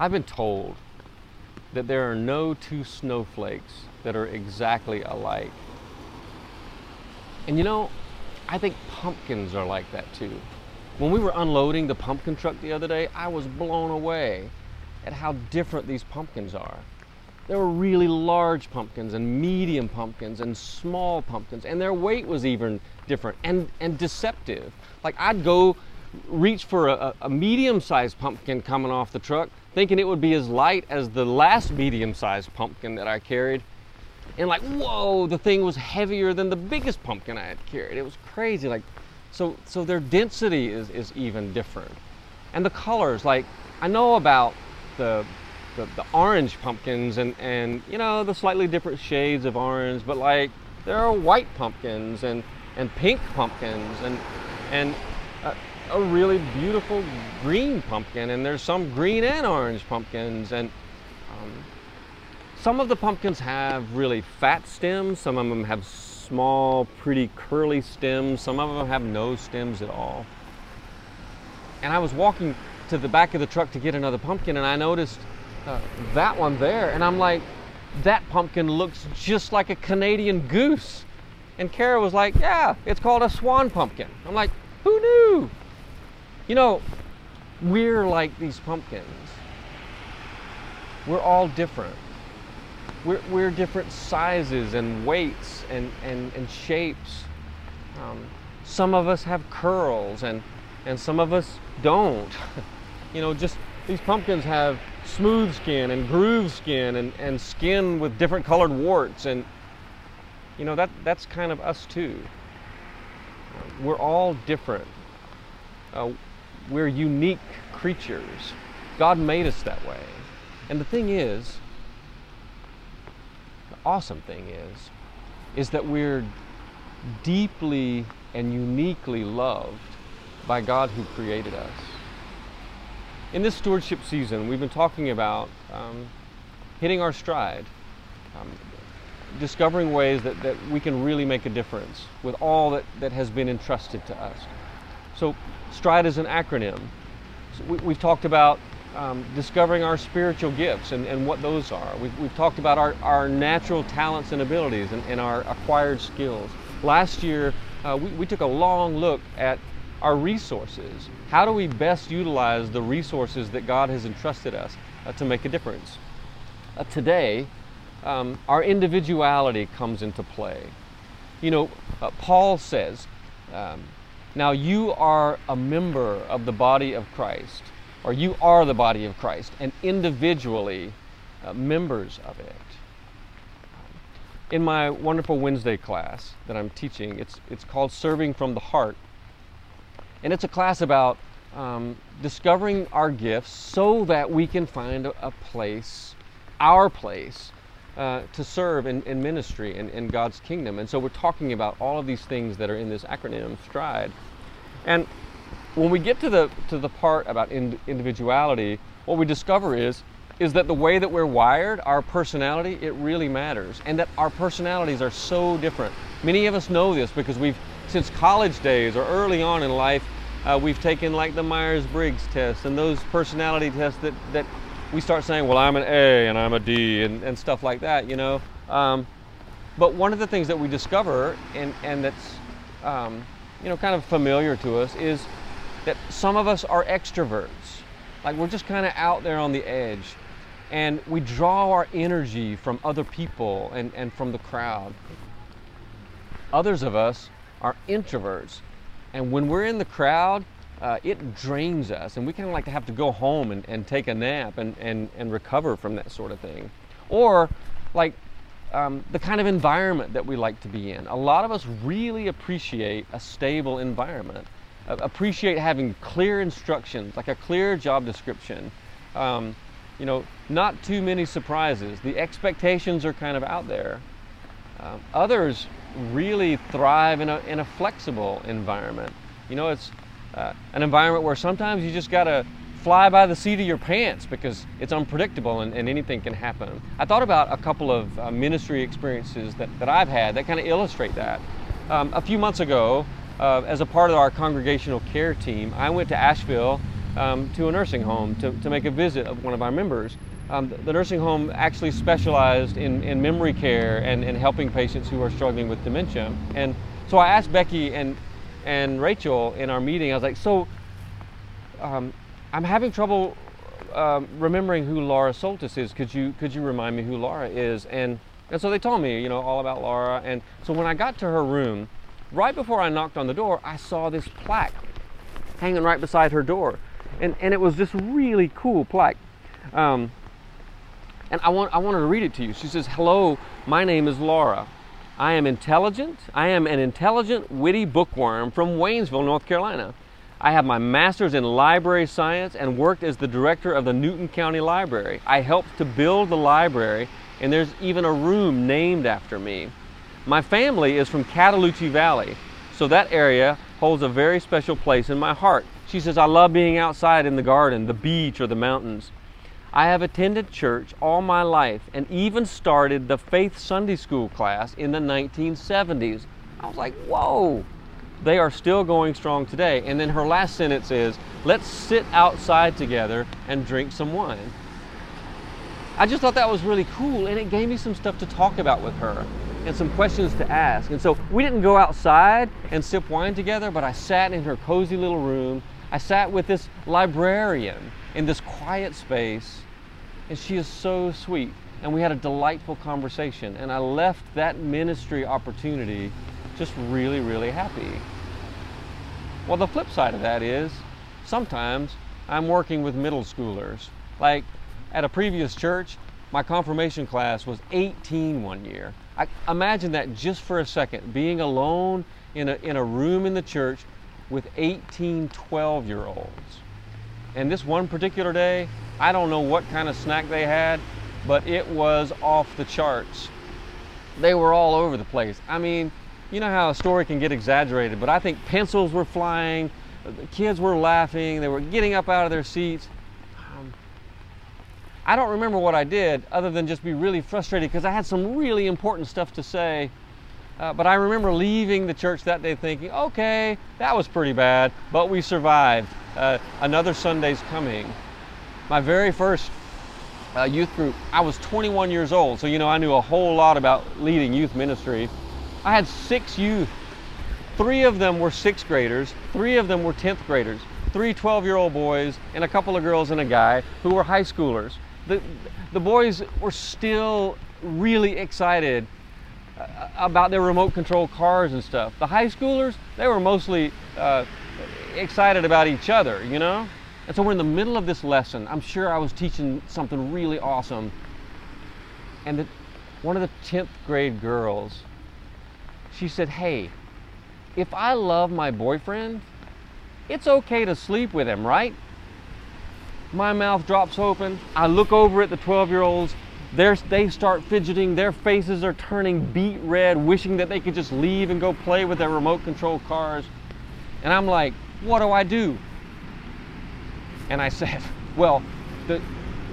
I've been told that there are no two snowflakes that are exactly alike. And you know, I think pumpkins are like that too. When we were unloading the pumpkin truck the other day, I was blown away at how different these pumpkins are. There were really large pumpkins and medium pumpkins and small pumpkins, and their weight was even different and, and deceptive. Like I'd go reach for a, a medium sized pumpkin coming off the truck, thinking it would be as light as the last medium sized pumpkin that I carried. And like, whoa, the thing was heavier than the biggest pumpkin I had carried. It was crazy. Like, so, so their density is, is even different. And the colors, like, I know about the, the, the orange pumpkins and, and, you know, the slightly different shades of orange, but like, there are white pumpkins and, and pink pumpkins and, and uh, a really beautiful green pumpkin, and there's some green and orange pumpkins, and um, some of the pumpkins have really fat stems, some of them have small, pretty curly stems, some of them have no stems at all. And I was walking to the back of the truck to get another pumpkin, and I noticed uh, that one there, and I'm like, that pumpkin looks just like a Canadian goose. And Kara was like, yeah, it's called a swan pumpkin. I'm like, who knew? You know, we're like these pumpkins. We're all different. We're, we're different sizes and weights and, and, and shapes. Um, some of us have curls and, and some of us don't. you know, just these pumpkins have smooth skin and groove skin and, and skin with different colored warts and you know that that's kind of us too. we're all different. Uh, we're unique creatures. God made us that way. And the thing is, the awesome thing is, is that we're deeply and uniquely loved by God who created us. In this stewardship season, we've been talking about um, hitting our stride, um, discovering ways that, that we can really make a difference with all that, that has been entrusted to us. So STRIDE is an acronym. So we, have talked about um, discovering our spiritual gifts and, and what those are. We've, we've talked about our, our natural talents and abilities and, and our acquired skills. Last year, uh, we, we took a long look at our resources. How do we best utilize the resources that God has entrusted us uh, to make a difference? Uh, today, um, our individuality comes into play. You know, uh, Paul says, um, now you are a member of the body of Christ, or you are the body of Christ, and individually uh, members of it. In my wonderful Wednesday class that I'm teaching, it's, it's called Serving from the Heart. And it's a class about um, discovering our gifts so that we can find a, a place, our place, uh, to serve in, in ministry and in, God's kingdom. And so we're talking about all of these things that are in this acronym STRIDE. And when we get to the to the part about in, individuality, what we discover is is that the way that we're wired, our personality, it really matters, and that our personalities are so different. Many of us know this because we've since college days or early on in life, uh, we've taken like the Myers-Briggs test and those personality tests that that we start saying, well, I'm an A and I'm a D and, and stuff like that, you know. Um, but one of the things that we discover, and, and that's, um, you know, kind of familiar to us, is that some of us are extroverts. Like we're just kind of out there on the edge. And we draw our energy from other people and, and from the crowd. Others of us are introverts. And when we're in the crowd, uh, it drains us and we kind of like to have to go home and, and take a nap and, and, and recover from that sort of thing. Or like um, the kind of environment that we like to be in. A lot of us really appreciate a stable environment, uh, appreciate having clear instructions, like a clear job description. Um, you know, not too many surprises. The expectations are kind of out there. Um, others really thrive in a, in a flexible environment. You know, it's uh, an environment where sometimes you just got to fly by the seat of your pants because it's unpredictable and, and anything can happen. I thought about a couple of uh, ministry experiences that, that I've had that kind of illustrate that. Um, a few months ago, uh, as a part of our congregational care team, I went to Asheville um, to a nursing home to, to make a visit of one of our members. Um, the nursing home actually specialized in, in memory care and, and helping patients who are struggling with dementia. And so I asked Becky and, and Rachel in our meeting, I was like, so um, I'm having trouble um, remembering who Laura Soltis is. Could you, could you remind me who Laura is? And, and so they told me, you know, all about Laura. And so when I got to her room, right before I knocked on the door, I saw this plaque hanging right beside her door. And, and it was this really cool plaque. Um, and I, want, I wanted to read it to you. She says, Hello, my name is Laura. I am intelligent. I am an intelligent, witty bookworm from Waynesville, North Carolina. I have my master's in library science and worked as the director of the Newton County Library. I helped to build the library, and there's even a room named after me. My family is from Cataloochee Valley, so that area holds a very special place in my heart. She says, I love being outside in the garden, the beach, or the mountains. I have attended church all my life and even started the Faith Sunday School class in the 1970s. I was like, whoa, they are still going strong today. And then her last sentence is, let's sit outside together and drink some wine. I just thought that was really cool and it gave me some stuff to talk about with her and some questions to ask. And so we didn't go outside and sip wine together, but I sat in her cozy little room. I sat with this librarian in this quiet space, and she is so sweet. And we had a delightful conversation, and I left that ministry opportunity just really, really happy. Well, the flip side of that is sometimes I'm working with middle schoolers. Like at a previous church, my confirmation class was 18 one year. I imagine that just for a second, being alone in a, in a room in the church with 18 12 year olds. And this one particular day, I don't know what kind of snack they had, but it was off the charts. They were all over the place. I mean, you know how a story can get exaggerated, but I think pencils were flying, the kids were laughing, they were getting up out of their seats. Um, I don't remember what I did other than just be really frustrated because I had some really important stuff to say. Uh, but I remember leaving the church that day thinking, okay, that was pretty bad, but we survived uh, another Sunday's coming. My very first uh, youth group, I was 21 years old, so you know I knew a whole lot about leading youth ministry. I had six youth. Three of them were sixth graders, three of them were 10th graders, three 12 year old boys, and a couple of girls and a guy who were high schoolers. The, the boys were still really excited about their remote control cars and stuff. The high schoolers, they were mostly uh, excited about each other, you know? And so we're in the middle of this lesson. I'm sure I was teaching something really awesome. And the, one of the 10th grade girls, she said, Hey, if I love my boyfriend, it's okay to sleep with him, right? My mouth drops open. I look over at the 12 year olds. They start fidgeting. Their faces are turning beet red, wishing that they could just leave and go play with their remote control cars. And I'm like, what do I do? And I said, well, the,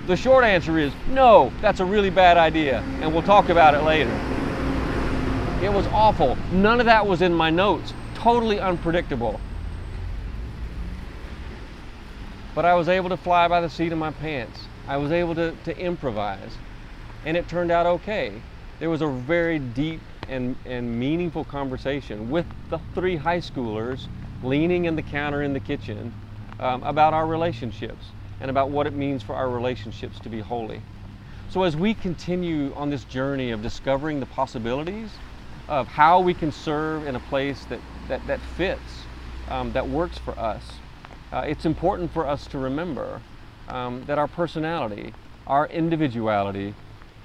the short answer is no, that's a really bad idea, and we'll talk about it later. It was awful. None of that was in my notes. Totally unpredictable. But I was able to fly by the seat of my pants. I was able to, to improvise. And it turned out okay. There was a very deep and, and meaningful conversation with the three high schoolers leaning in the counter in the kitchen um, about our relationships and about what it means for our relationships to be holy. So, as we continue on this journey of discovering the possibilities of how we can serve in a place that, that, that fits, um, that works for us, uh, it's important for us to remember um, that our personality, our individuality,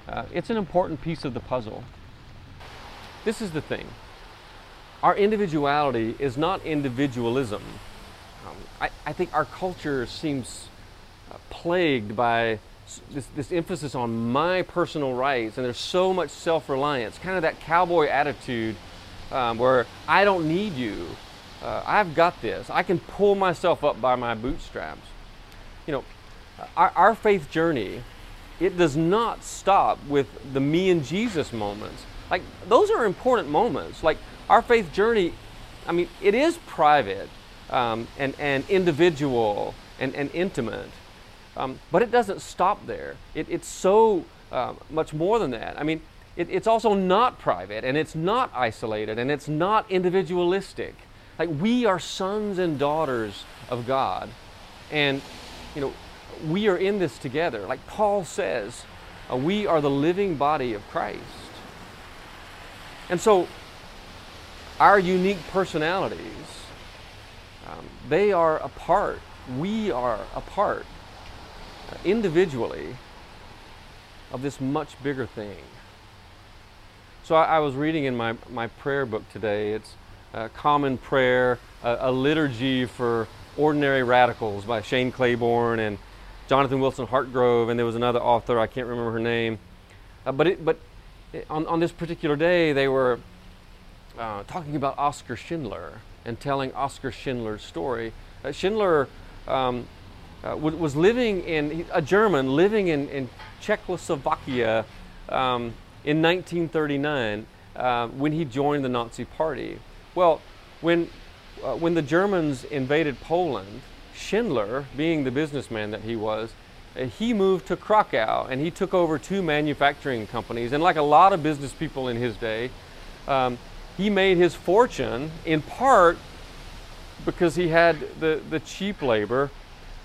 uh, it's an important piece of the puzzle. This is the thing our individuality is not individualism. Um, I, I, think our culture seems uh, plagued by this, this, emphasis on my personal rights, and there's so much self reliance, kind of that cowboy attitude um, where I don't need you. Uh, I've got this. I can pull myself up by my bootstraps. You know, our, our faith journey, it does not stop with the me and Jesus moments. Like, those are important moments. Like, our faith journey, I mean, it is private um, and, and individual and, and intimate. Um, but it doesn't stop there. It, it's so uh, much more than that. I mean, it, it's also not private and it's not isolated and it's not individualistic. Like we are sons and daughters of God. And, you know, we are in this together. Like Paul says, uh, we are the living body of Christ. And so, our unique personalities, um, they are a part, we are a part uh, individually of this much bigger thing. So I, I, was reading in my, my prayer book today. It's a common prayer, a, a liturgy for ordinary radicals by Shane Claiborne and Jonathan Wilson Hartgrove, and there was another author, I can't remember her name. Uh, but it, but on, on this particular day, they were uh, talking about Oskar Schindler and telling Oskar Schindler's story. Uh, Schindler um, uh, was, was, living in, a German living in, in Czechoslovakia um, in 1939 uh, when he joined the Nazi Party. Well, when, uh, when the Germans invaded Poland, Schindler, being the businessman that he was, uh, he moved to Krakow and he took over two manufacturing companies. And like a lot of business people in his day, um, he made his fortune in part because he had the, the cheap labor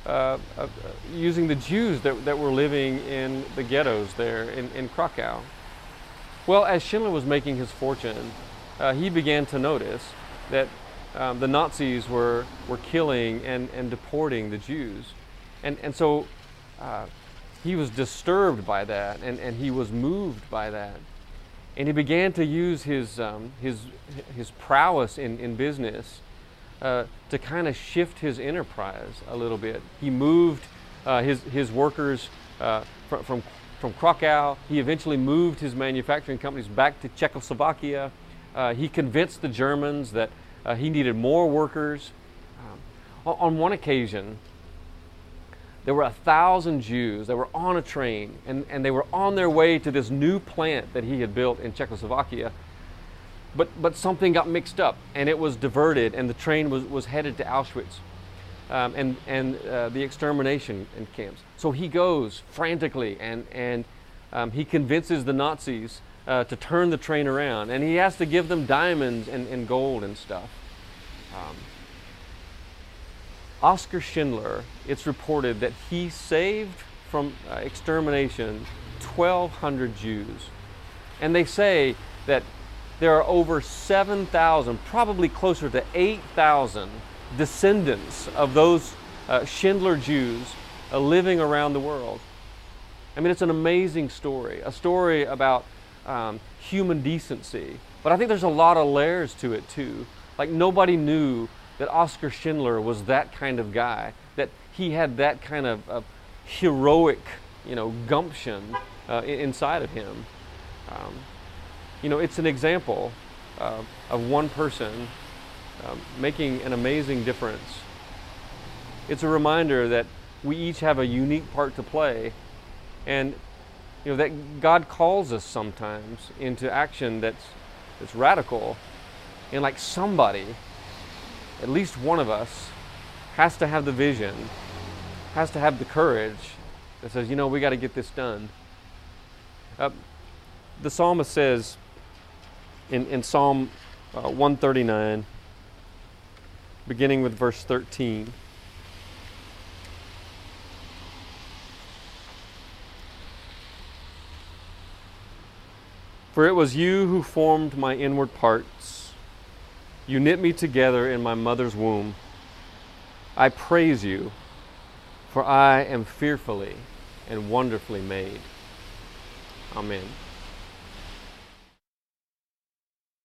uh, uh, using the Jews that, that were living in the ghettos there in, in Krakow. Well, as Schindler was making his fortune, uh, he began to notice that um, the Nazis were, were killing and, and deporting the Jews. And, and so uh, he was disturbed by that and, and he was moved by that. And he began to use his, um, his, his prowess in, in business uh, to kind of shift his enterprise a little bit. He moved uh, his, his workers uh, from, from, from Krakow. He eventually moved his manufacturing companies back to Czechoslovakia. Uh, he convinced the Germans that uh, he needed more workers. Um, on one occasion, there were a thousand Jews that were on a train and, and they were on their way to this new plant that he had built in Czechoslovakia but, but something got mixed up and it was diverted and the train was, was headed to Auschwitz um, and, and uh, the extermination camps. So he goes frantically and, and um, he convinces the Nazis uh, to turn the train around and he has to give them diamonds and, and gold and stuff. Um, Oskar Schindler, it's reported that he saved from uh, extermination 1,200 Jews. And they say that there are over 7,000, probably closer to 8,000 descendants of those uh, Schindler Jews uh, living around the world. I mean, it's an amazing story, a story about um, human decency. But I think there's a lot of layers to it too. Like nobody knew that Oskar Schindler was that kind of guy, that he had that kind of, of heroic, you know, gumption uh, inside of him. Um, you know, it's an example uh, of one person um, making an amazing difference. It's a reminder that we each have a unique part to play, and you know that God calls us sometimes into action that's that's radical, and like somebody, at least one of us, has to have the vision, has to have the courage that says, you know, we got to get this done. Uh, the psalmist says, in, in Psalm uh, 139, beginning with verse 13. For it was you who formed my inward parts. You knit me together in my mother's womb. I praise you, for I am fearfully and wonderfully made. Amen.